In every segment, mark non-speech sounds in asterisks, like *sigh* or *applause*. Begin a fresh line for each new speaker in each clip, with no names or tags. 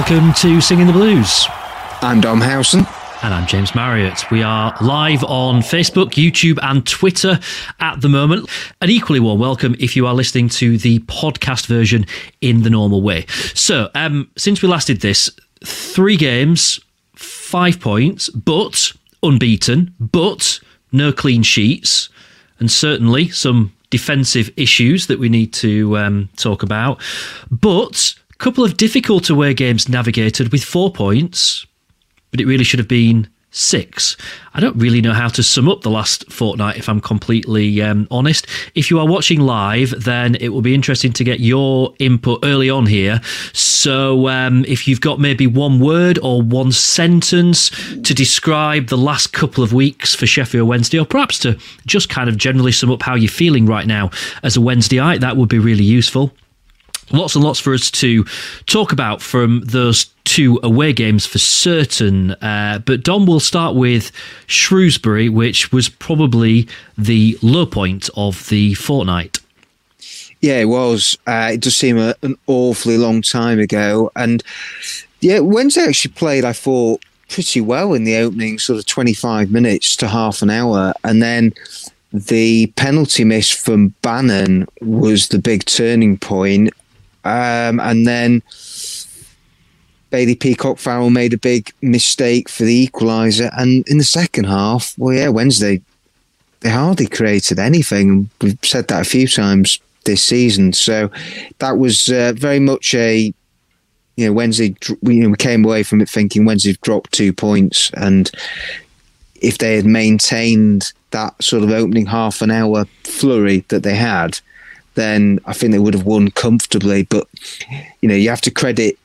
Welcome to Singing the Blues.
I'm Dom Howson.
And I'm James Marriott. We are live on Facebook, YouTube, and Twitter at the moment. An equally warm welcome if you are listening to the podcast version in the normal way. So, um, since we last did this, three games, five points, but unbeaten, but no clean sheets, and certainly some defensive issues that we need to um, talk about. But couple of difficult away games navigated with four points but it really should have been six. I don't really know how to sum up the last fortnight, if I'm completely um, honest. If you are watching live, then it will be interesting to get your input early on here. So um, if you've got maybe one word or one sentence to describe the last couple of weeks for Sheffield Wednesday, or perhaps to just kind of generally sum up how you're feeling right now as a Wednesdayite, that would be really useful lots and lots for us to talk about from those two away games for certain. Uh, but Dom will start with Shrewsbury, which was probably the low point of the fortnight.
Yeah, it was. Uh, it does seem a, an awfully long time ago. And yeah, Wednesday actually played, I thought, pretty well in the opening sort of 25 minutes to half an hour. And then the penalty miss from Bannan was the big turning point. Um, and then Bailey Peacock Farrell made a big mistake for the equaliser. And in the second half, well, yeah, Wednesday, they hardly created anything. We've said that a few times this season. So that was uh, very much a, you know, Wednesday, you know, we came away from it thinking Wednesday dropped two points. And if they had maintained that sort of opening half an hour flurry that they had, then I think they would have won comfortably. But you know, you have to credit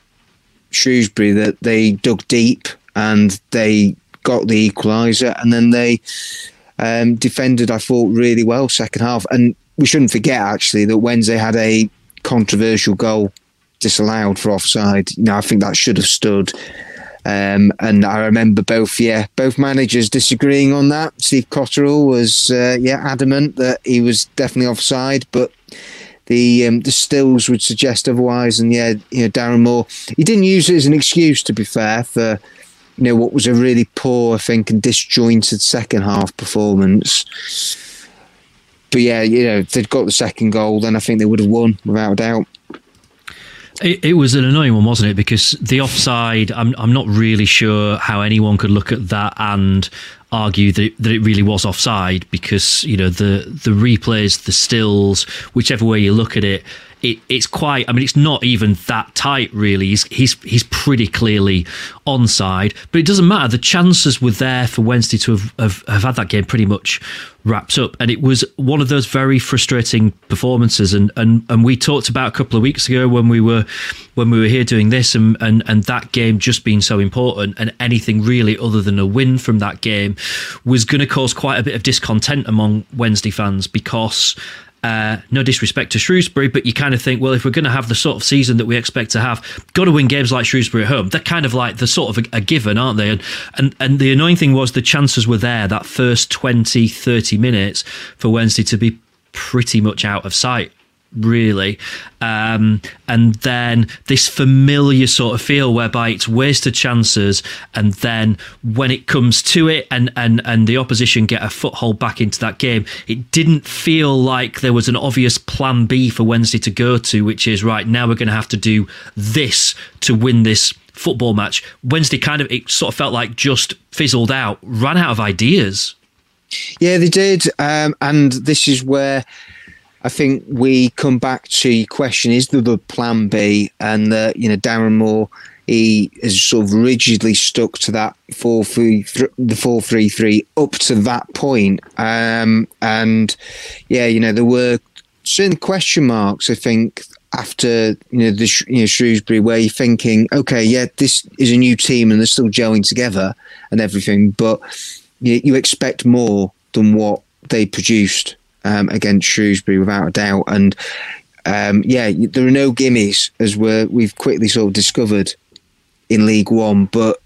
Shrewsbury that they dug deep and they got the equaliser, and then they um, defended. I thought really well second half, and we shouldn't forget actually that Wednesday had a controversial goal disallowed for offside. You know, I think that should have stood. Um, and I remember both, yeah, both managers disagreeing on that. Steve Cotterill was, uh, yeah, adamant that he was definitely offside, but the um, the stills would suggest otherwise. And yeah, you know, Darren Moore, he didn't use it as an excuse, to be fair, for you know what was a really poor, I think, and disjointed second half performance. But yeah, you know, if they'd got the second goal, then I think they would have won without a doubt.
It, it, was an annoying one, wasn't it? Because the offside, I'm I'm not really sure how anyone could look at that and argue that it, that it really was offside because you know the the replays, the stills, whichever way you look at it, it, it's quite. I mean, it's not even that tight, really. He's he's he's pretty clearly onside, but it doesn't matter. The chances were there for Wednesday to have, have, have had that game pretty much wrapped up, and it was one of those very frustrating performances. And and and we talked about a couple of weeks ago when we were when we were here doing this, and and and that game just being so important, and anything really other than a win from that game was going to cause quite a bit of discontent among Wednesday fans because uh, no disrespect to Shrewsbury, but you kind of think, well, if we're going to have the sort of season that we expect to have, got to win games like Shrewsbury at home. They're kind of like the sort of a, a given, aren't they? And, and and the annoying thing was the chances were there that first 20, 30 minutes for Wednesday to be pretty much out of sight really. Um, and then this familiar sort of feel whereby it's wasted chances, and then when it comes to it, and and and the opposition get a foothold back into that game, it didn't feel like there was an obvious plan B for Wednesday to go to, which is right now we're going to have to do this to win this football match. Wednesday kind of it sort of felt like just fizzled out, ran out of ideas.
Yeah, they did, um, and this is where I think we come back to question: Is there the plan B? And uh, you know, Darren Moore, he has sort of rigidly stuck to that four three the four three three up to that point. Um, and yeah, you know, there were certain question marks. I think after you know the you know Shrewsbury, where you're thinking, okay, yeah, this is a new team and they're still gelling together and everything, but you, you expect more than what they produced um, against Shrewsbury without a doubt. And um, yeah, there are no gimmies as we we've quickly sort of discovered in League One, but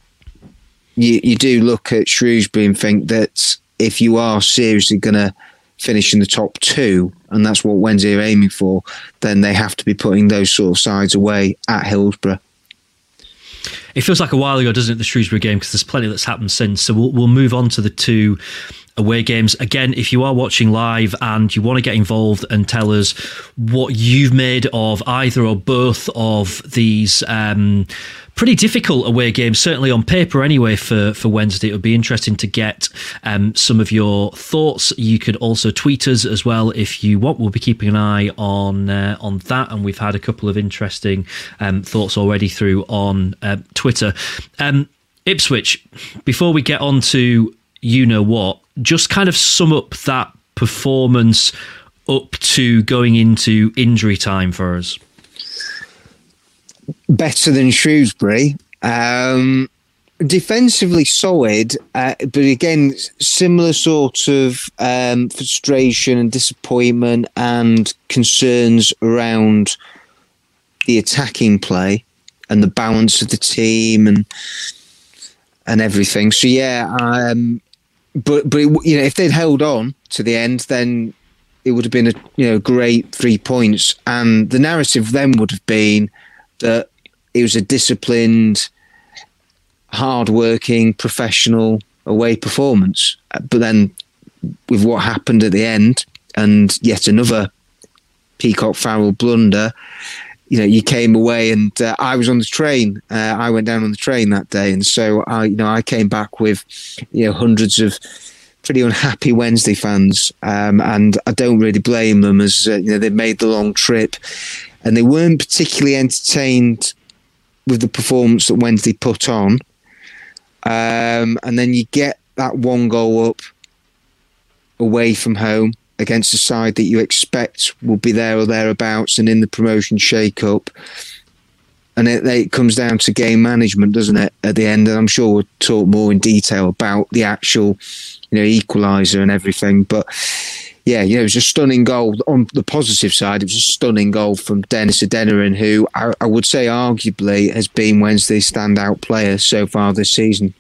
you, you do look at Shrewsbury and think that if you are seriously going to finish in the top two, and that's what Wednesday are aiming for, then they have to be putting those sort of sides away at Hillsborough.
It feels like a while ago, doesn't it? The Shrewsbury game because there's plenty that's happened since. So we'll, we'll move on to the two away games. Again, if you are watching live and you want to get involved and tell us what you've made of either or both of these um, pretty difficult away game, certainly on paper anyway, for, for Wednesday. It would be interesting to get um, some of your thoughts. You could also tweet us as well if you want. We'll be keeping an eye on uh, on that, and we've had a couple of interesting um, thoughts already through on uh, Twitter. Um, Ipswich, before we get on to you know what, just kind of sum up that performance up to going into injury time for us
better than Shrewsbury. Um, defensively solid, uh, but again, similar sort of um, frustration and disappointment and concerns around the attacking play and the balance of the team and and everything. So yeah, um, but but you know, if they'd held on to the end, then it would have been a you know great three points, and the narrative then would have been that it was a disciplined, hard-working, professional away performance. But then, with what happened at the end, and yet another Peacock Farrell blunder, you know, you came away, and uh, I was on the train. Uh, I went down on the train that day, and so I, you know, I came back with, you know, hundreds of pretty unhappy Wednesday fans, um, and I don't really blame them as uh, you know they made the long trip, and they weren't particularly entertained with the performance that Wednesday put on, um, and then you get that one goal up away from home against a side that you expect will be there or thereabouts and in the promotion shake-up. And it, it comes down to game management, doesn't it? At the end, and I'm sure we'll talk more in detail about the actual, you know, equaliser and everything. But yeah, you know, it was a stunning goal. On the positive side, it was a stunning goal from Dennis Adeniran, who I, I would say arguably has been Wednesday's standout player so far this season.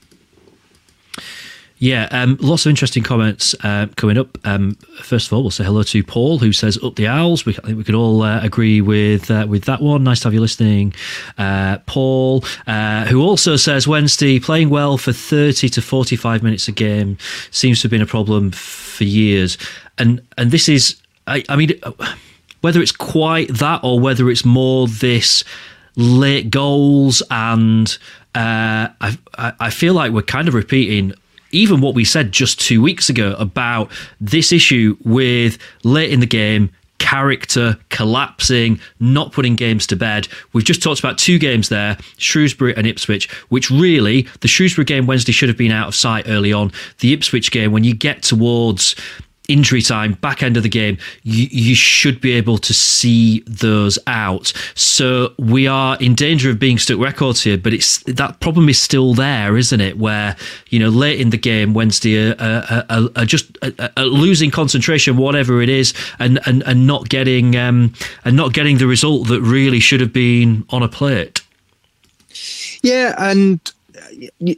Yeah, um, lots of interesting comments uh, coming up. Um, first of all, we'll say hello to Paul, who says "Up the owls." We, I think we could all uh, agree with uh, with that one. Nice to have you listening, uh, Paul. Uh, who also says Wednesday playing well for thirty to forty five minutes a game seems to have been a problem for years, and and this is, I, I mean, whether it's quite that or whether it's more this late goals and uh, I, I feel like we're kind of repeating even what we said just two weeks ago about this issue with late in the game character collapsing, not putting games to bed. We've just talked about two games there, Shrewsbury and Ipswich, which really the Shrewsbury game Wednesday should have been out of sight early on. The Ipswich game, when you get towards injury time, back end of the game, you, you should be able to see those out. So we are in danger of being stuck records here, but it's that problem is still there, isn't it? Where you know late in the game, Wednesday are, are, are just uh, uh, uh, losing concentration, whatever it is, and and, and not getting um, and not getting the result that really should have been on a plate.
Yeah, and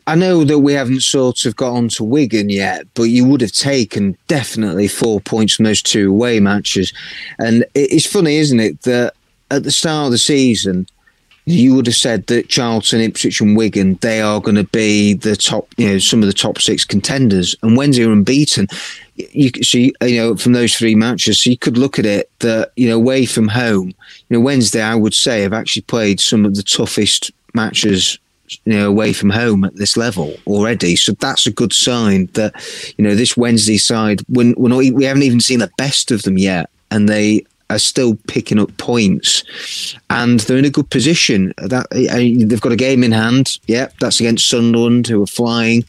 I know that we haven't sort of got on to Wigan yet, but you would have taken definitely four points from those two away matches. And it's funny, isn't it, that at the start of the season, you would have said that Charlton, Ipswich, and Wigan they are going to be the top, you know, some of the top six contenders. And Wednesday are unbeaten. You see, you know, from those three matches, so you could look at it that you know, away from home, you know, Wednesday I would say have actually played some of the toughest matches you know away from home at this level already. So that's a good sign that you know this Wednesday side when we're not we haven't even seen the best of them yet, and they are still picking up points, and they're in a good position. That they've got a game in hand. Yeah, that's against Sunderland, who are flying.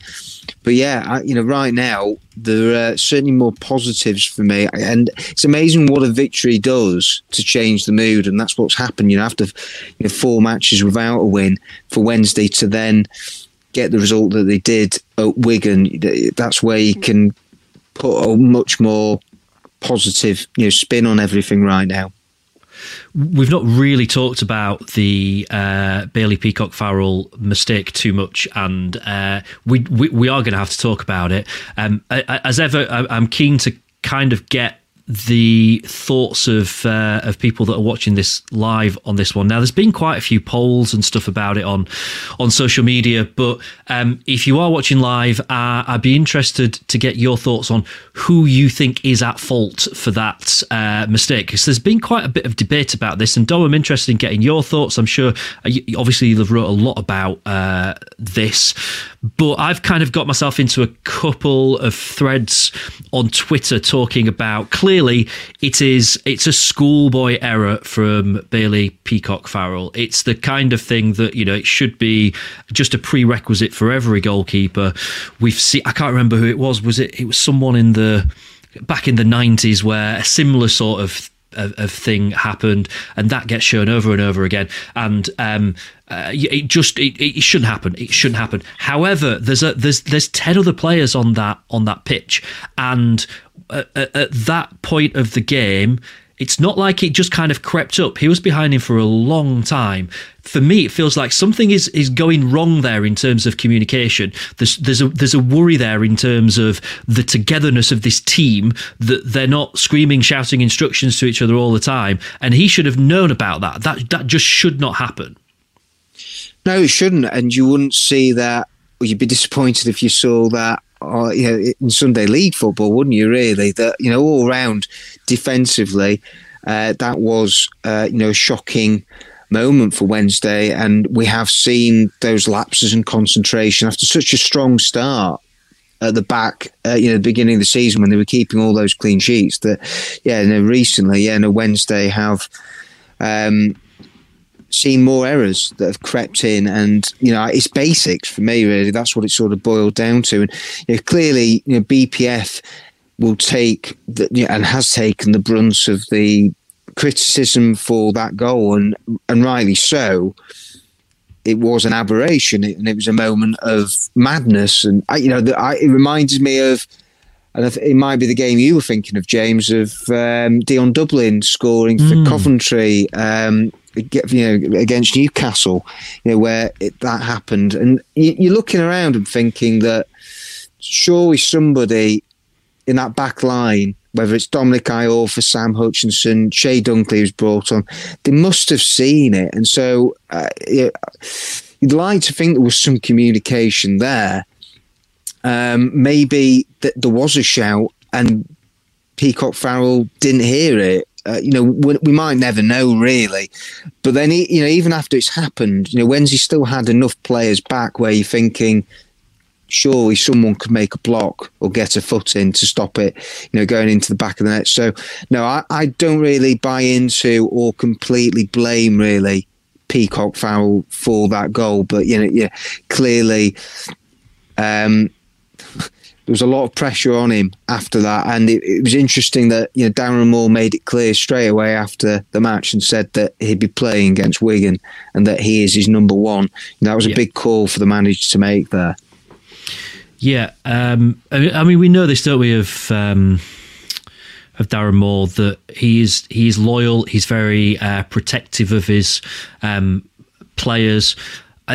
But yeah, I, you know, right now there are certainly more positives for me, and it's amazing what a victory does to change the mood, and that's what's happened. You know, after you know, four matches without a win for Wednesday to then get the result that they did at Wigan, that's where you can put a much more positive you know spin on everything right now.
We've not really talked about the uh, Bailey Peacock Farrell mistake too much, and uh, we, we, we are going to have to talk about it. Um, as ever, I'm keen to kind of get the thoughts of uh, of people that are watching this live on this one. Now, there's been quite a few polls and stuff about it on on social media, but um, if you are watching live, uh, I'd be interested to get your thoughts on who you think is at fault for that uh, mistake. Because there's been quite a bit of debate about this, and Dom, I'm interested in getting your thoughts. I'm sure, uh, obviously, you've wrote a lot about uh, this, but I've kind of got myself into a couple of threads on Twitter talking about clearly it is it's a schoolboy error from Bailey Peacock Farrell. It's the kind of thing that you know it should be just a prerequisite for every goalkeeper. We've seen I can't remember who it was. Was it it was someone in the back in the 90s where a similar sort of of, thing happened, and that gets shown over and over again. And um, uh, it just it, it, shouldn't happen. It shouldn't happen. However, there's a there's there's ten other players on that on that pitch, and at, at that point of the game, it's not like it just kind of crept up. He was behind him for a long time. For me, it feels like something is is going wrong there in terms of communication. There's there's a there's a worry there in terms of the togetherness of this team that they're not screaming, shouting instructions to each other all the time. And he should have known about that. That that just should not happen.
No, it shouldn't. And you wouldn't see that. Or you'd be disappointed if you saw that uh, you know, in Sunday League football, wouldn't you? Really, that you know, all round defensively, uh, that was uh, you know a shocking moment for Wednesday, and we have seen those lapses in concentration after such a strong start at the back, uh, you know, the beginning of the season when they were keeping all those clean sheets. That, yeah, you know, recently, yeah, no, Wednesday have um, seen more errors that have crept in, and you know, it's basics for me. Really, that's what it sort of boiled down to. And you know, clearly, you know, BPF will take the, you know, and has taken the brunt of the criticism for that goal, and and rightly so. It was an aberration, and it was a moment of madness, and I, you know, the, I, it reminds me of and it might be the game you were thinking of, James, of um, Dion Dublin scoring for mm. Coventry, um, you know, against Newcastle, you know, where it, that happened, and you, are looking around and thinking that surely somebody in that back line, whether it's Dominic Iorfa Sam Hutchinson, Chey Dunkley was brought on, they must have seen it, and so uh, you'd like to think there was some communication there. Um, maybe that there was a shout and Peacock Farrell didn't hear it uh, you know, we, we, might never know really. But then, you know, even after it's happened, you know, Wednesday still had enough players back where you're thinking, surely someone could make a block or get a foot in to stop it, you know, going into the back of the net. So, no, I, I don't really buy into or completely blame really Peacock Farrell for that goal. But, you know, yeah, clearly, um, there was a lot of pressure on him after that, and it, it, was interesting that you know Darren Moore made it clear straight away after the match and said that he'd be playing against Wigan and that he is his number one. And that was a yeah. big call for the manager to make there.
Yeah, um, I mean we know this, don't we? Of um, of Darren Moore that he is he is loyal. He's very uh, protective of his um, players.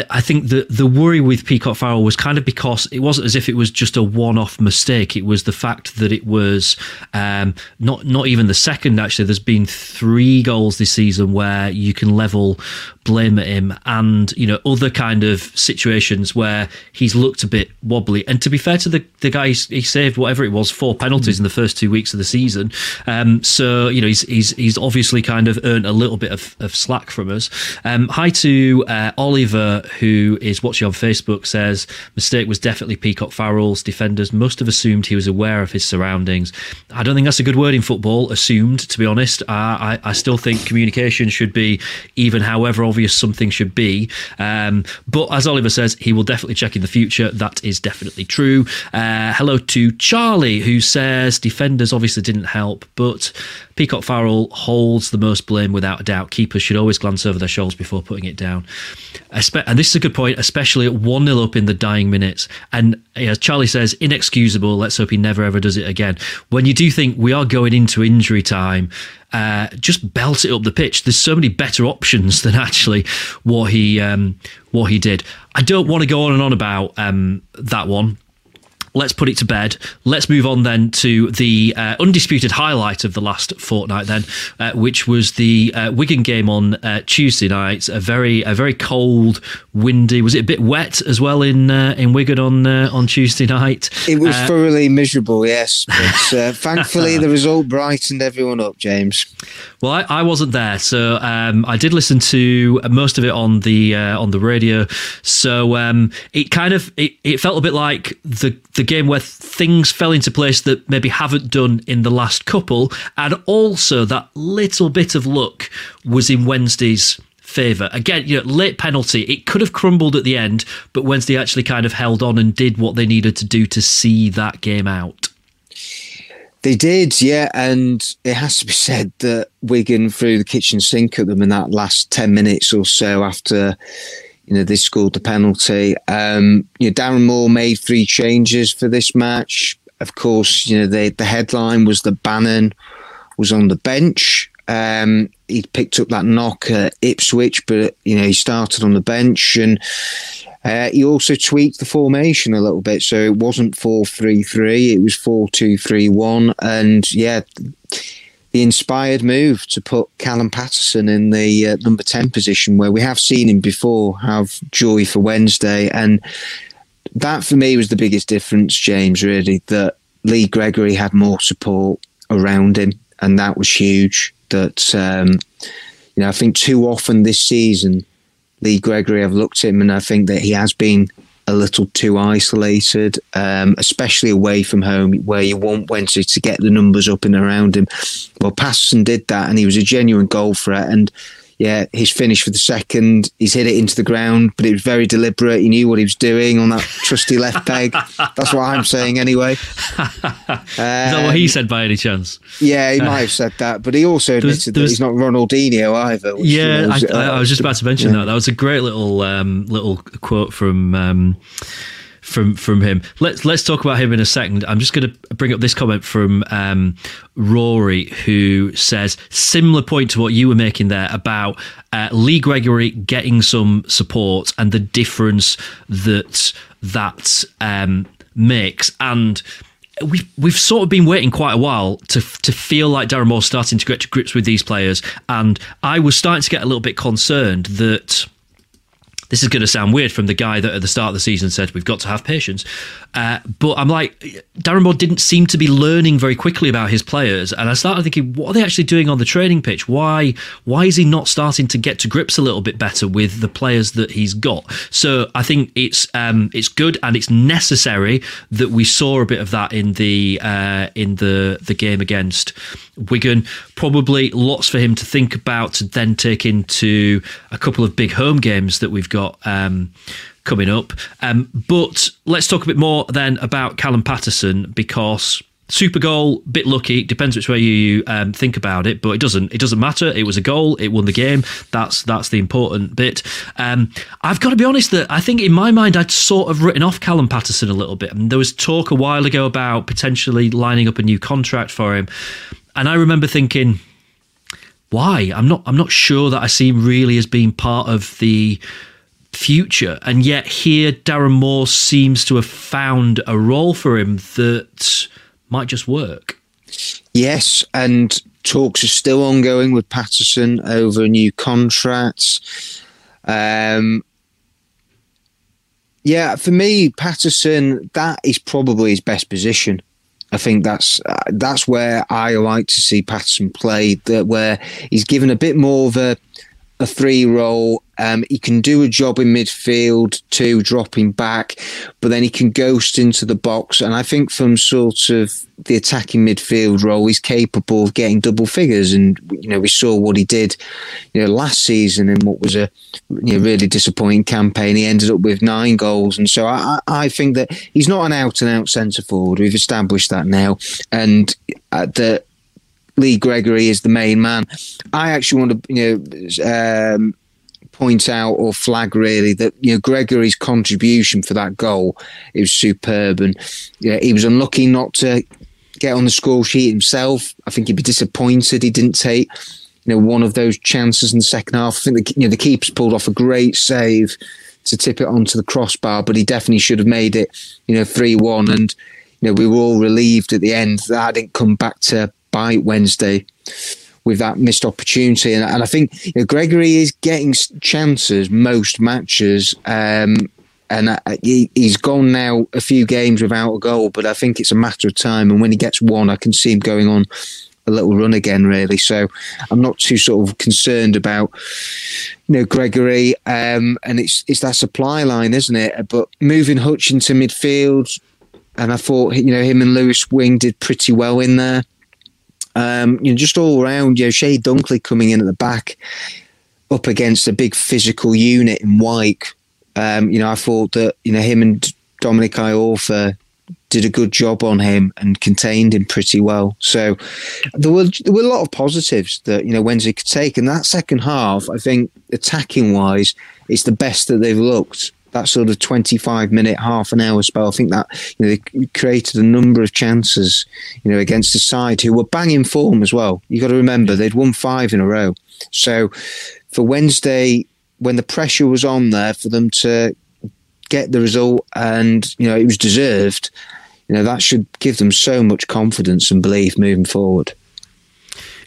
I, think the the worry with Peacock Farrell was kind of because it wasn't as if it was just a one off mistake. It was the fact that it was um, not not even the second. Actually, there's been three goals this season where you can level blame at him, and you know other kind of situations where he's looked a bit wobbly. And to be fair to the the guy, he saved whatever it was four penalties mm. in the first two weeks of the season. Um, so you know he's he's he's obviously kind of earned a little bit of, of slack from us. Um, hi to uh, Oliver who is watching on Facebook, says mistake was definitely Peacock Farrell's. Defenders must have assumed he was aware of his surroundings. I don't think that's a good word in football. Assumed, to be honest. I, I, still think communication should be even, however obvious something should be. Um, but as Oliver says, he will definitely check in the future. That is definitely true. Uh, hello to Charlie, who says defenders obviously didn't help, but Peacock Farrell holds the most blame without a doubt. Keepers should always glance over their shoulders before putting it down. And this is a good point, especially at 1 0 up in the dying minutes. And as Charlie says, inexcusable. Let's hope he never ever does it again. When you do think we are going into injury time, uh, just belt it up the pitch. There's so many better options than actually what he um, what he did. I don't want to go on and on about um, that one let's put it to bed. Let's move on then to the uh, undisputed highlight of the last fortnight, then, uh, which was the uh, Wigan game on uh, Tuesday night. A very, a very cold, windy. Was it a bit wet as well in uh, in Wigan on uh, on Tuesday night?
It was thoroughly miserable, yes. But *laughs* thankfully, the result brightened everyone up, James.
Well, I, I wasn't there, so um, I did listen to most of it on the on the radio. So um, it kind of it, it felt a bit like the the game where things fell into place that maybe haven't done in the last couple, and also that little bit of luck was in Wednesday's favour. Again, you know, late penalty. It could have crumbled at the end, but Wednesday actually kind of held on and did what they needed to do to see that game out.
They did, yeah, and it has to be said that Wigan threw the kitchen sink at them in that last ten minutes or so after you know, they scored the penalty. Um, you know, Darren Moore made three changes for this match. Of course, you know, the, the headline was that Bannan was on the bench. Um, he picked up that knock at Ipswich, but, you know, he started on the bench and uh, he also tweaked the formation a little bit. So it wasn't 4 3 3, it was 4 2 3 1. And yeah, the inspired move to put Callum Paterson in the uh, number 10 position where we have seen him before have joy for Wednesday. And that for me was the biggest difference, James, really, that Lee Gregory had more support around him. And that was huge. That, um, you know, I think too often this season, Lee Gregory, I've looked at him and I think that he has been a little too isolated, um, especially away from home, where you want Wednesday to get the numbers up and around him. Well, Paterson did that, and he was a genuine goal threat. And yeah, his finish for the second, he's hit it into the ground, but it was very deliberate. He knew what he was doing on that trusty left peg. That's what I'm saying anyway.
um, *laughs* Is that what he um, said by any chance?
Yeah, he might have *laughs* said that, but he also admitted was, that he's not Ronaldinho either.
yeah, was, I, uh, I, was just about to mention yeah. that. That was a great little um, little quote from. Um, from from him. Let's let's talk about him in a second. I'm just going to bring up this comment from um, Rory, who says similar point to what you were making there about uh, Lee Gregory getting some support and the difference that that um, makes and. We've we've sort of been waiting quite a while to to feel like Darren Moore's starting to get to grips with these players, and I was starting to get a little bit concerned that this is going to sound weird from the guy that at the start of the season said we've got to have patience. Uh, but I'm like, Darren Moore didn't seem to be learning very quickly about his players, and I started thinking, what are they actually doing on the training pitch? Why why is he not starting to get to grips a little bit better with the players that he's got? So I think it's um, it's good and it's necessary that we saw a bit of that in the uh, in the the game against Wigan. Probably lots for him to think about to then take into a couple of big home games that we've got. Um, coming up. Um, but let's talk a bit more then about Callum Paterson because super goal, bit lucky. Depends which way you um, think about it, but it doesn't. It doesn't matter. It was a goal. It won the game. That's that's the important bit. Um, I've got to be honest that I think in my mind I'd sort of written off Callum Paterson a little bit. And there was talk a while ago about potentially lining up a new contract for him, and I remember thinking. Why? I'm not. I'm not sure that I see him really as being part of the future. And yet, here, Darren Moore seems to have found a role for him that might just work.
Yes, and talks are still ongoing with Paterson over new contract. Um, yeah, for me, Paterson, that is probably his best position. I think that's uh, that's where I like to see Paterson play. That where he's given a bit more of a a three role. Um, he can do a job in midfield too, dropping back, but then he can ghost into the box. And I think from sort of the attacking midfield role, he's capable of getting double figures. And you know, we saw what he did, you know, last season in what was a you know, really disappointing campaign. He ended up with nine goals, and so I, I think that he's not an out and out centre forward. We've established that now, and uh, the Lee Gregory is the main man. I actually want to, you know, um, point out or flag really that you know Gregory's contribution for that goal is superb, and yeah, he was unlucky not to get on the score sheet himself. I think he'd be disappointed he didn't take you know one of those chances in the second half. I think the, you know the keeper's pulled off a great save to tip it onto the crossbar, but he definitely should have made it, you know, three one. And you know, we were all relieved at the end that I didn't come back to bite Wednesday with that missed opportunity. And, and I think you know, Gregory is getting chances most matches. Um, and uh, he, has gone now a few games without a goal, but I think it's a matter of time. And when he gets one, I can see him going on a little run again, really. So I'm not too sort of concerned about you know Gregory, um, and it's it's that supply line, isn't it? But moving Hutch into midfield, and I thought you know him and Lewis Wing did pretty well in there. Um, you know, just all around, you know, Chey Dunkley coming in at the back, up against a big physical unit in Wyke. Um, you know, I thought that you know him and Dominic Iorfa did a good job on him and contained him pretty well. So there were there were a lot of positives that you know Wednesday could take. And that second half, I think attacking wise, it's the best that they've looked. That sort of twenty five minute, half an hour spell. I think that you know they created a number of chances, you know, against the side who were banging form as well. You've got to remember they'd won five in a row. So for Wednesday, when the pressure was on there for them to get the result and you know it was deserved you know that should give them so much confidence and belief moving forward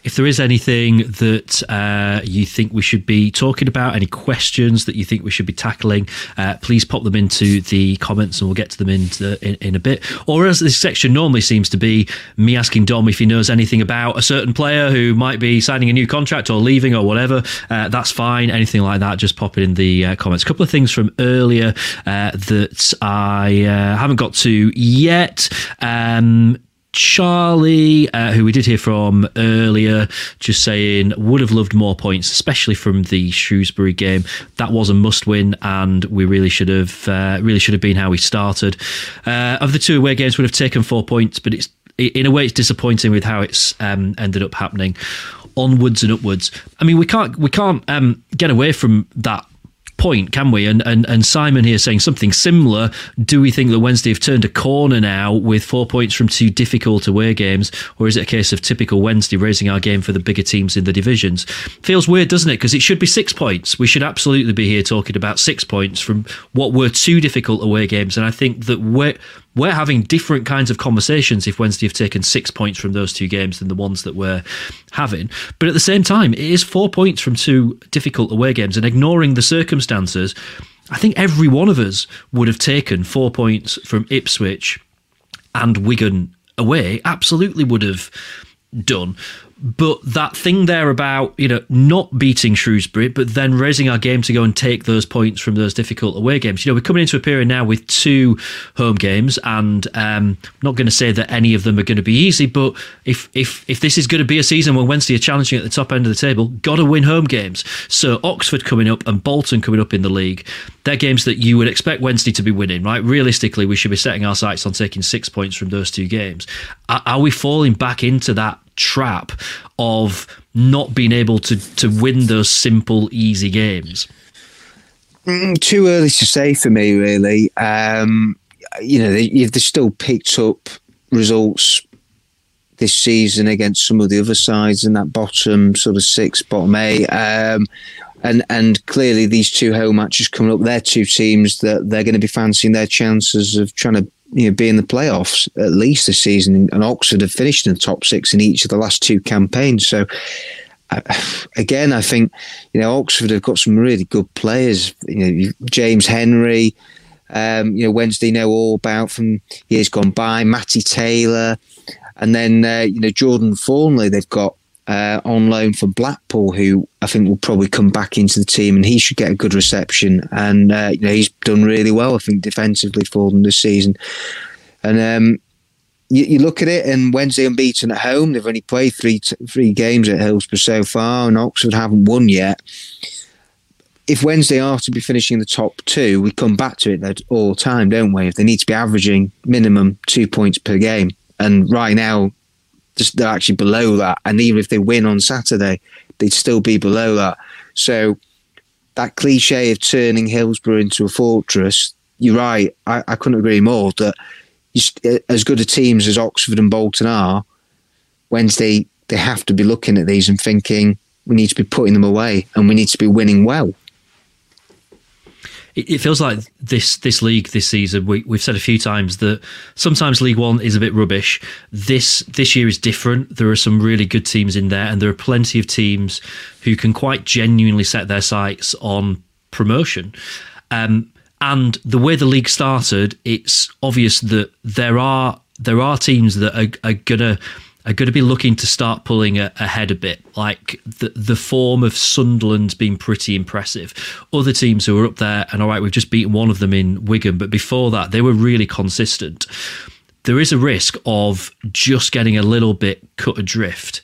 if there is anything that uh, you think we should be talking about, any questions that you think we should be tackling, uh, please pop them into the comments and we'll get to them in, in, in, a bit. Or as this section normally seems to be, me asking Dom if he knows anything about a certain player who might be signing a new contract or leaving or whatever. Uh, that's fine. Anything like that, just pop it in the uh, comments. A couple of things from earlier uh, that I uh, haven't got to yet. Um, Charlie, uh, who we did hear from earlier, just saying would have loved more points, especially from the Shrewsbury game. That was a must-win, and we really should have uh, really should have been how we started. Uh, of the two away games, would have taken four points, but it's in a way it's disappointing with how it's um, ended up happening. Onwards and upwards. I mean, we can't we can't um, get away from that point, can we? And, and and Simon here saying something similar. Do we think that Wednesday have turned a corner now with four points from two difficult away games, or is it a case of typical Wednesday raising our game for the bigger teams in the divisions? Feels weird, doesn't it? Because it should be six points. We should absolutely be here talking about six points from what were two difficult away games, and I think that we're having different kinds of conversations if Wednesday have taken six points from those two games than the ones that we're having. But at the same time, it is four points from two difficult away games, and ignoring the circumstances, I think every one of us would have taken four points from Ipswich and Wigan away. Absolutely would have done. But that thing there about, you know, not beating Shrewsbury, but then raising our game to go and take those points from those difficult away games. You know, we're coming into a period now with two home games, and um, I'm not going to say that any of them are going to be easy, but if if if this is going to be a season where Wednesday are challenging at the top end of the table, got to win home games. So Oxford coming up and Bolton coming up in the league, they're games that you would expect Wednesday to be winning, right? Realistically, we should be setting our sights on taking six points from those two games. Are, are we falling back into that trap of not being able to to win those simple, easy games?
Mm, too early to say for me, really. Um, you know, they, they've still picked up results this season against some of the other sides in that bottom sort of six, bottom eight. Um, and and clearly these two home matches coming up, they're two teams that they're going to be fancying their chances of trying to you know, be in the playoffs at least this season. And Oxford have finished in the top six in each of the last two campaigns. So, again, I think you know Oxford have got some really good players. You know, James Henry. Um, you know, Wednesday know all about from years gone by. Matty Taylor, and then uh, you know Jordan Thorniley. They've got uh, on loan from Blackpool, who I think will probably come back into the team, and he should get a good reception. And uh, you know he's done really well, I think, defensively for them this season. And um, you, you, look at it, and Wednesday unbeaten at home. They've only played three three games at Hillsborough so far, and Oxford haven't won yet. If Wednesday are to be finishing the top two, we come back to it at all time, don't we? If they need to be averaging minimum two points per game, and right now just they're actually below that. And even if they win on Saturday, they'd still be below that. So that cliche of turning Hillsborough into a fortress, you're right. I, I couldn't agree more that you, as good a teams as Oxford and Bolton are, Wednesday they have to be looking at these and thinking we need to be putting them away and we need to be winning well.
It, feels like this this league this season. We, we've said a few times that sometimes League One is a bit rubbish. This this year is different. There are some really good teams in there, and there are plenty of teams who can quite genuinely set their sights on promotion. Um, and the way the league started, it's obvious that there are there are teams that are, are gonna are going to be looking to start pulling a, ahead a bit. Like the the form of Sunderland's been pretty impressive. Other teams who are up there, and all right, we've just beaten one of them in Wigan, but before that, they were really consistent. There is a risk of just getting a little bit cut adrift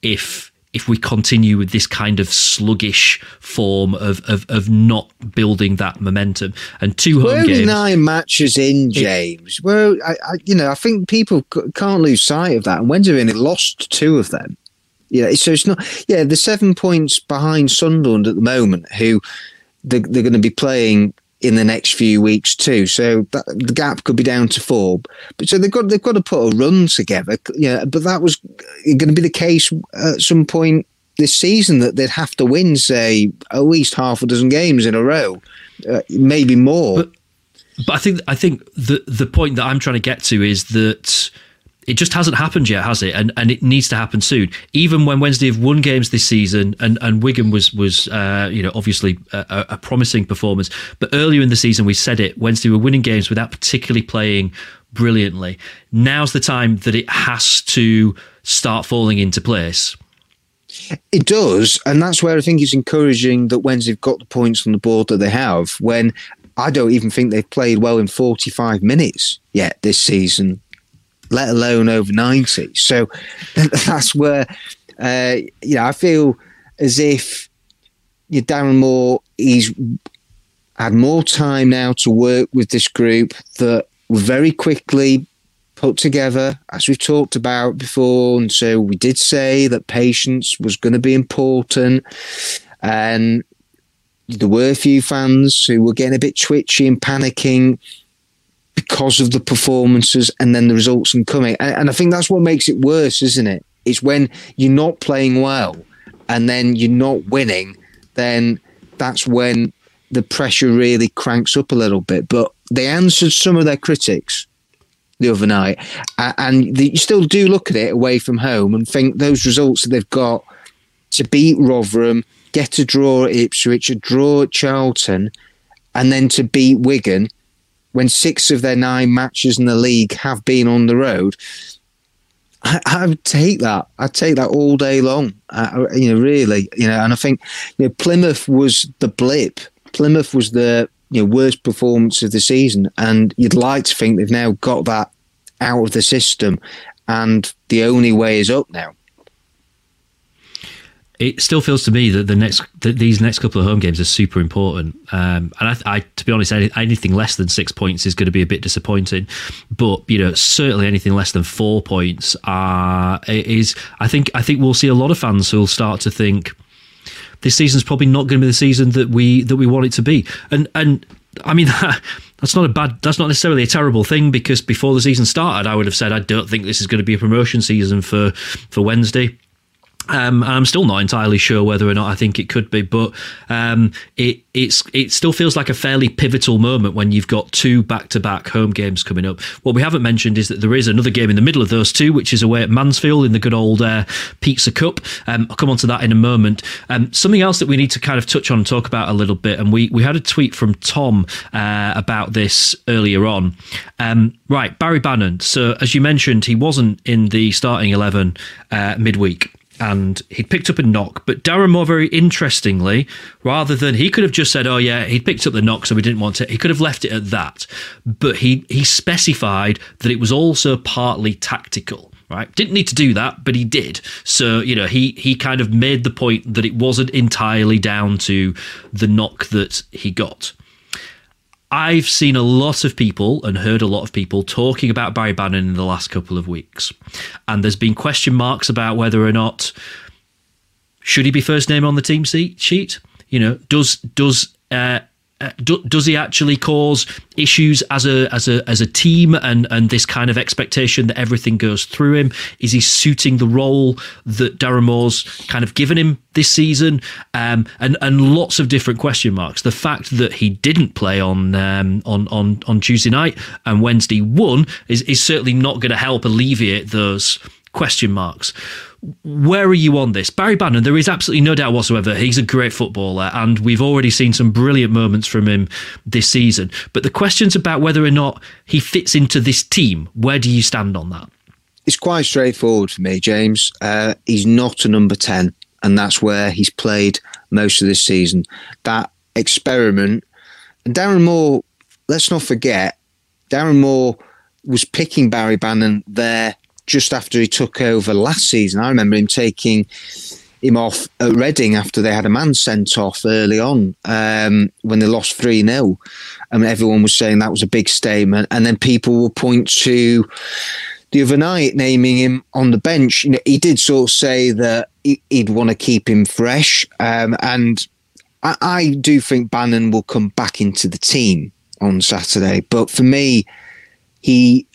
if if we continue with this kind of sluggish form of of, of not building that momentum and two home games.
nine matches in, James. It, well, I, I, you know, I think people can't lose sight of that. And Wednesday only lost two of them. Yeah, so it's not. Yeah, the seven points behind Sunderland at the moment, who they're, they're going to be playing in the next few weeks too. So that, the gap could be down to four. But so they've got they've got to put a run together. Yeah, but that was going to be the case at some point this season that they'd have to win, say, at least half a dozen games in a row, uh, maybe more.
But, but I think I think the the point that I'm trying to get to is that it just hasn't happened yet, has it? And and it needs to happen soon. Even when Wednesday have won games this season, and and Wigan was was uh, you know obviously a, a, promising performance, but earlier in the season we said it. Wednesday were winning games without particularly playing brilliantly. Now's the time that it has to start falling into place.
It does, and that's where I think it's encouraging that Wednesday've got the points on the board that they have. When I don't even think they've played well in 45 minutes yet this season let alone over 90. So *laughs* that's where, uh, you know, I feel as if you Darren Moore, he's had more time now to work with this group that were very quickly put together, as we've talked about before. And so we did say that patience was going to be important. And there were a few fans who were getting a bit twitchy and panicking because of the performances and then the results and coming. And, and I think that's what makes it worse, isn't it? It's when you're not playing well and then you're not winning, then that's when the pressure really cranks up a little bit. But they answered some of their critics the other night, and you still do look at it away from home and think those results that they've got to beat Rotherham, get a draw at Ipswich, a draw at Charlton, and then to beat Wigan when six of their nine matches in the league have been on the road, I, I would take that. I'd take that all day long. Uh, you know, really. You know, and I think you know Plymouth was the blip. Plymouth was the you know worst performance of the season, and you'd like to think they've now got that out of the system, and the only way is up now
it still feels to me that the next that these next couple of home games are super important. Um, and I, I, to be honest, anything less than six points is going to be a bit disappointing. But you know, certainly anything less than four points are is. I think I think we'll see a lot of fans who'll start to think this season's probably not going to be the season that we that we want it to be. And and I mean. *laughs* that's not a bad that's not necessarily a terrible thing because before the season started I would have said I don't think this is going to be a promotion season for for Wednesday um, I'm still not entirely sure whether or not I think it could be, but um, it it's it still feels like a fairly pivotal moment when you've got two back-to-back home games coming up. What we haven't mentioned is that there is another game in the middle of those two, which is away at Mansfield in the good old uh, Pizza Cup. Um, I'll come on to that in a moment. Um, something else that we need to kind of touch on and talk about a little bit, and we we had a tweet from Tom uh, about this earlier on. Um, right, Barry Bannan. So as you mentioned, he wasn't in the starting eleven uh, midweek and he'd picked up a knock. But Darren very interestingly, rather than he could have just said, "Oh yeah, he'd picked up the knock, so we didn't want it," he could have left it at that. But he he specified that it was also partly tactical. Right, didn't need to do that, but he did. So you know, he he kind of made the point that it wasn't entirely down to the knock that he got. I've seen a lot of people and heard a lot of people talking about Barry Bannan in the last couple of weeks. And there's been question marks about whether or not should he be first name on the team sheet? You know, does does uh, uh, do, does he actually cause issues as a as a as a team and and this kind of expectation that everything goes through him? Is he suiting the role that Darren Moore's kind of given him this season? Um, and and lots of different question marks. The fact that he didn't play on um, on on on Tuesday night and Wednesday won is is certainly not going to help alleviate those question marks. Where are you on this? Barry Bannan, there is absolutely no doubt whatsoever. He's a great footballer, and we've already seen some brilliant moments from him this season. But the questions about whether or not he fits into this team, where do you stand on that?
It's quite straightforward for me, James. Uh, he's not a number 10, and that's where he's played most of this season. That experiment. And Darren Moore, let's not forget, Darren Moore was picking Barry Bannan there just after he took over last season. I remember him taking him off at Reading after they had a man sent off early on um, when they lost 3 0. I mean, everyone was saying that was a big statement. And then people will point to the other night naming him on the bench. You know, he did sort of say that he'd want to keep him fresh. Um, and I, I do think Bannan will come back into the team on Saturday. But for me, he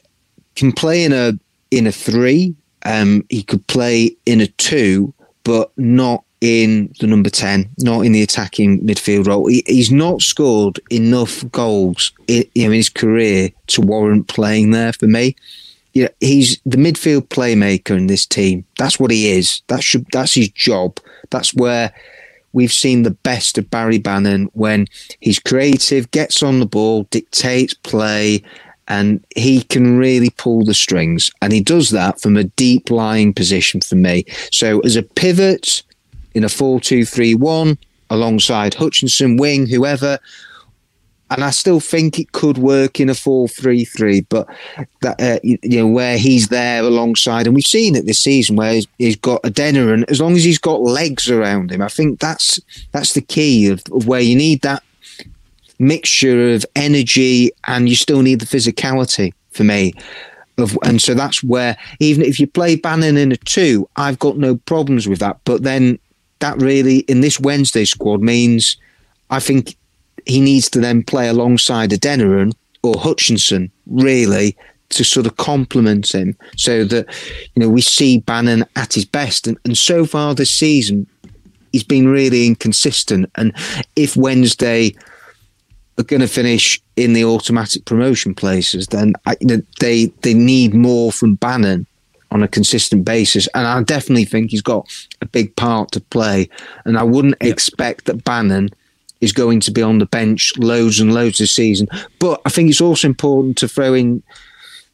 can play in a in a three. Um, he could play in a two, but not in the number 10, not in the attacking midfield role. He, he's not scored enough goals in, in, his career to warrant playing there for me. You know, he's the midfield playmaker in this team. That's what he is. That should, that's his job. That's where we've seen the best of Barry Bannan when he's creative, gets on the ball, dictates play, and he can really pull the strings. And he does that from a deep lying position for me. So as a pivot in a 4 2 3 1 alongside Hutchinson, Wing, whoever. And I still think it could work in a 4 3 3, but that, uh, you, you, know, where he's there alongside, and we've seen it this season where he's, he's got Adeniran, and as long as he's got legs around him, I think that's that's the key of, of where you need that mixture of energy and you still need the physicality for me. Of, and so that's where even if you play Bannan in a two, I've got no problems with that. But then that really in this Wednesday squad means I think he needs to then play alongside Adeniran or Hutchinson really to sort of complement him so that you know we see Bannan at his best and, and so far this season he's been really inconsistent and if Wednesday are going to finish in the automatic promotion places, then I, they they need more from Bannan on a consistent basis. And I definitely think he's got a big part to play. And I wouldn't yep. expect that Bannan is going to be on the bench loads and loads this season. But I think it's also important to throw in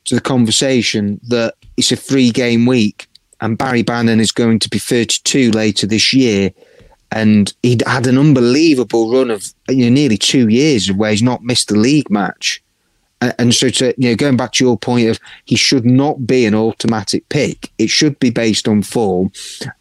to the conversation that it's a three game week and Barry Bannan is going to be 32 later this year and he'd had an unbelievable run of you know nearly two years where he's not missed a league match. And so, to you know, going back to your point of he should not be an automatic pick. It should be based on form,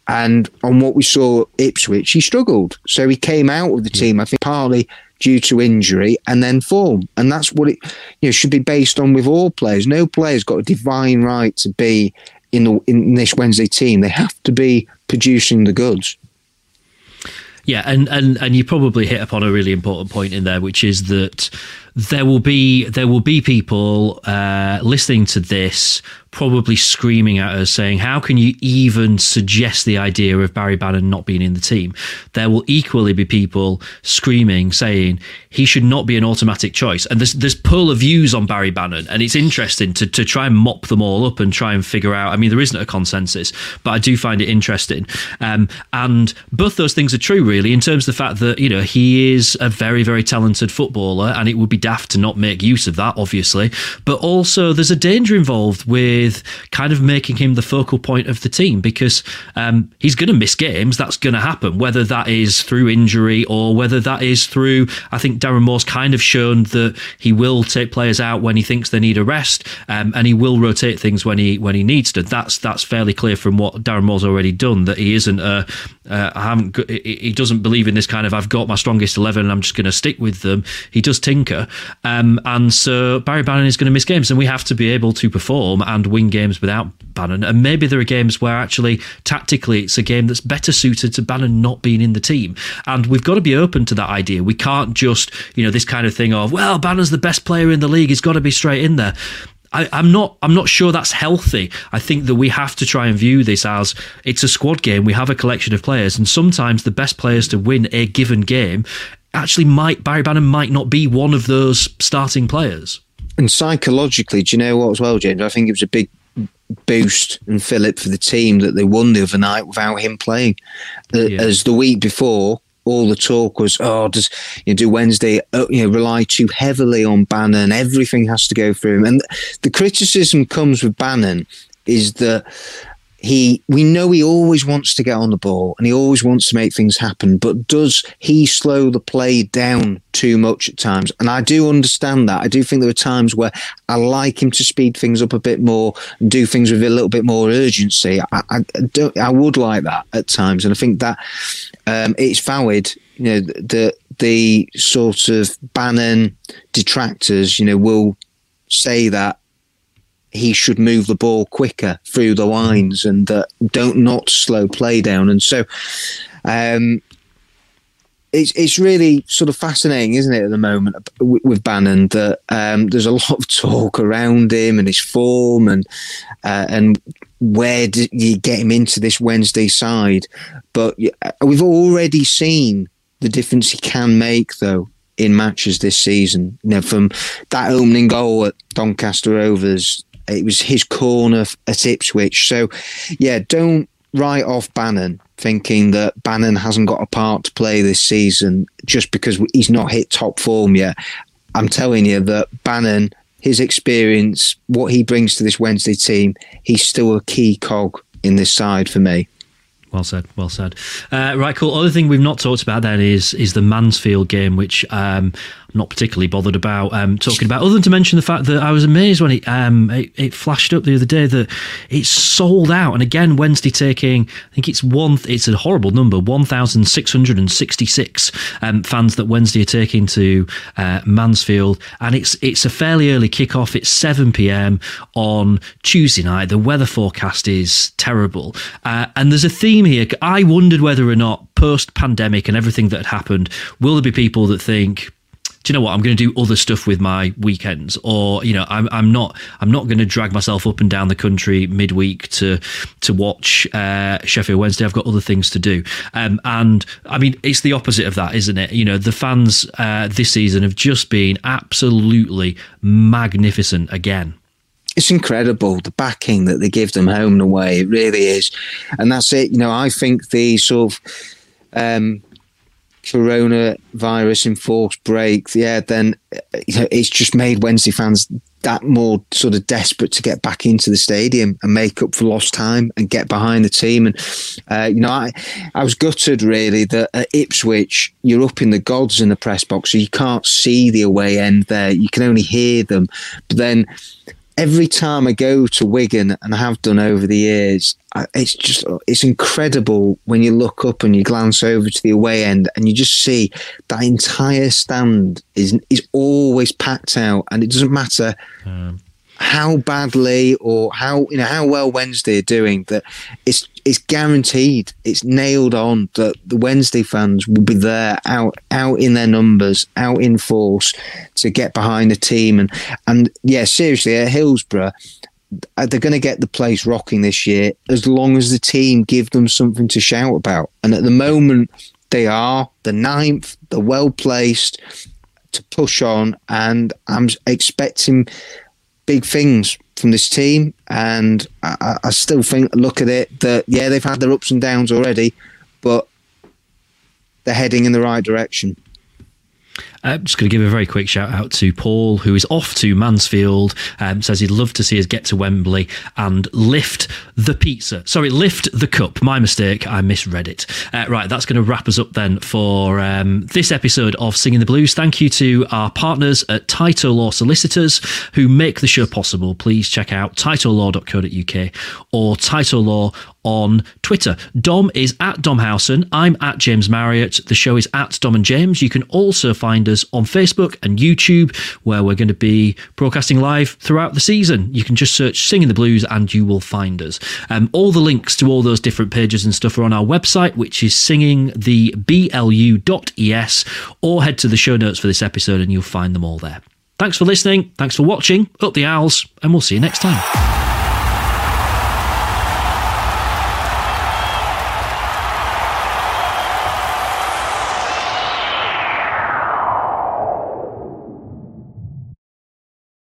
and on what we saw at Ipswich, he struggled. So he came out of the hmm. team, I think, partly due to injury and then form, and that's what it you know should be based on with all players. No player's got a divine right to be in the in this Wednesday team. They have to be producing the goods.
Yeah, and, and and you probably hit upon a really important point in there, which is that there will be there will be people uh, listening to this probably screaming at us saying, How can you even suggest the idea of Barry Bannan not being in the team? There will equally be people screaming, saying he should not be an automatic choice. And there's there's pull of views on Barry Bannan and it's interesting to, to try and mop them all up and try and figure out. I mean, there isn't a consensus, but I do find it interesting. Um, and both those things are true, really, in terms of the fact that, you know, he is a very, very talented footballer, and it would be daft to not make use of that, obviously. But also, there's a danger involved with kind of making him the focal point of the team because um, he's going to miss games. That's going to happen, whether that is through injury or whether that is through. I think Darren Moore's kind of shown that he will take players out when he thinks they need a rest, um, and he will rotate things when he when he needs to. That's that's fairly clear from what Darren Moore's already done. That he isn't a uh, I haven't. He doesn't believe in this kind of. I've got my strongest eleven, and I'm just going to stick with them. He does tinker, um, and so Barry Bannan is going to miss games, and we have to be able to perform and win games without Bannan, and maybe there are games where actually tactically it's a game that's better suited to Bannan not being in the team. And we've got to be open to that idea. We can't just, you know, this kind of thing of, well, Bannan's the best player in the league, he's got to be straight in there. I, am not. I'm not sure that's healthy. I think that we have to try and view this as it's a squad game. We have a collection of players, and sometimes the best players to win a given game actually might Barry Bannan might not be one of those starting players.
And psychologically, do you know what as well, James? I think it was a big boost and fillip for the team that they won the other night without him playing. Uh, yeah. As the week before, all the talk was, oh, does you know, do Wednesday uh, you know rely too heavily on Bannan? Everything has to go through him, and the criticism comes with Bannan is that he we know he always wants to get on the ball and he always wants to make things happen but does he slow the play down too much at times? And i do understand that. I do think there are times where i like him to speed things up a bit more and do things with a little bit more urgency. I, I don't i would like that at times. And i think that um, it's valid you know the the sort of bannan detractors you know will say that he should move the ball quicker through the lines and uh, don't not slow play down. And so, um, it's it's really sort of fascinating, isn't it, at the moment with, with Bannan that um, there's a *laughs* lot of talk around him and his form and uh, and where do you get him into this Wednesday side? But uh, we've already seen the difference he can make, though, in matches this season. You know, from that opening goal at Doncaster Rovers it was his corner at Ipswich. So, yeah, don't write off Bannan thinking that Bannan hasn't got a part to play this season just because he's not hit top form yet. I'm telling you that Bannan, his experience, what he brings to this Wednesday team, he's still a key cog in this side for me.
Well said. Well said. Uh, right, cool. Other thing we've not talked about then is is the Mansfield game, which um, not particularly bothered about um, talking about, other than to mention the fact that I was amazed when it, um, it, it flashed up the other day that it's sold out. And again, Wednesday taking, I think it's one, it's a horrible number, one thousand six hundred and sixty six um, fans that Wednesday are taking to uh, Mansfield, and it's it's a fairly early kickoff. It's seven pm on Tuesday night. The weather forecast is terrible, uh, and there's a theme here. I wondered whether or not post pandemic and everything that had happened, will there be people that think do you know what? I'm going to do other stuff with my weekends or you know I'm I'm not I'm not going to drag myself up and down the country midweek to to watch uh, Sheffield Wednesday. I've got other things to do. Um, and I mean it's the opposite of that isn't it? You know the fans uh, this season have just been absolutely magnificent again.
It's incredible the backing that they give them home and away. It really is, and that's it. You know, I think the sort of um, coronavirus enforced break, yeah, then you know, it's just made Wednesday fans that more sort of desperate to get back into the stadium and make up for lost time and get behind the team. And uh, you know, I I was gutted really that at Ipswich you're up in the gods in the press box, so you can't see the away end there. You can only hear them. But then every time I go to Wigan and I have done over the years, it's just it's incredible when you look up and you glance over to the away end and you just see that entire stand is is always packed out and it doesn't matter um how badly or how you know how well Wednesday are doing that it's it's guaranteed it's nailed on that the Wednesday fans will be there out out in their numbers out in force to get behind the team. And and yeah seriously at Hillsborough uh, they're going to get the place rocking this year as long as the team give them something to shout about. And at the moment they are the ninth they're well placed to push on. And I'm expecting big things from this team, and I, I, still think, look at it, that yeah, they've had their ups and downs already, but they're heading in the right direction.
I'm uh, just going to give a very quick shout out to Paul, who is off to Mansfield. Um, says he'd love to see us get to Wembley and lift the pizza. Sorry, lift the cup. My mistake. I misread it. Uh, right, that's going to wrap us up then for um, this episode of Singing the Blues. Thank you to our partners at Tyto Law Solicitors who make the show possible. Please check out tytolaw.co.uk or Tyto Law on Twitter. Dom is at DomHowson. I'm at James Marriott. The show is at Dom and James. You can also find us on Facebook and YouTube, where we're going to be broadcasting live throughout the season. You can just search Singing the Blues and you will find us. Um, all the links to all those different pages and stuff are on our website, which is singingtheblu.es, or head to the show notes for this episode and you'll find them all there. Thanks for listening. Thanks for watching. Up the owls, and we'll see you next time.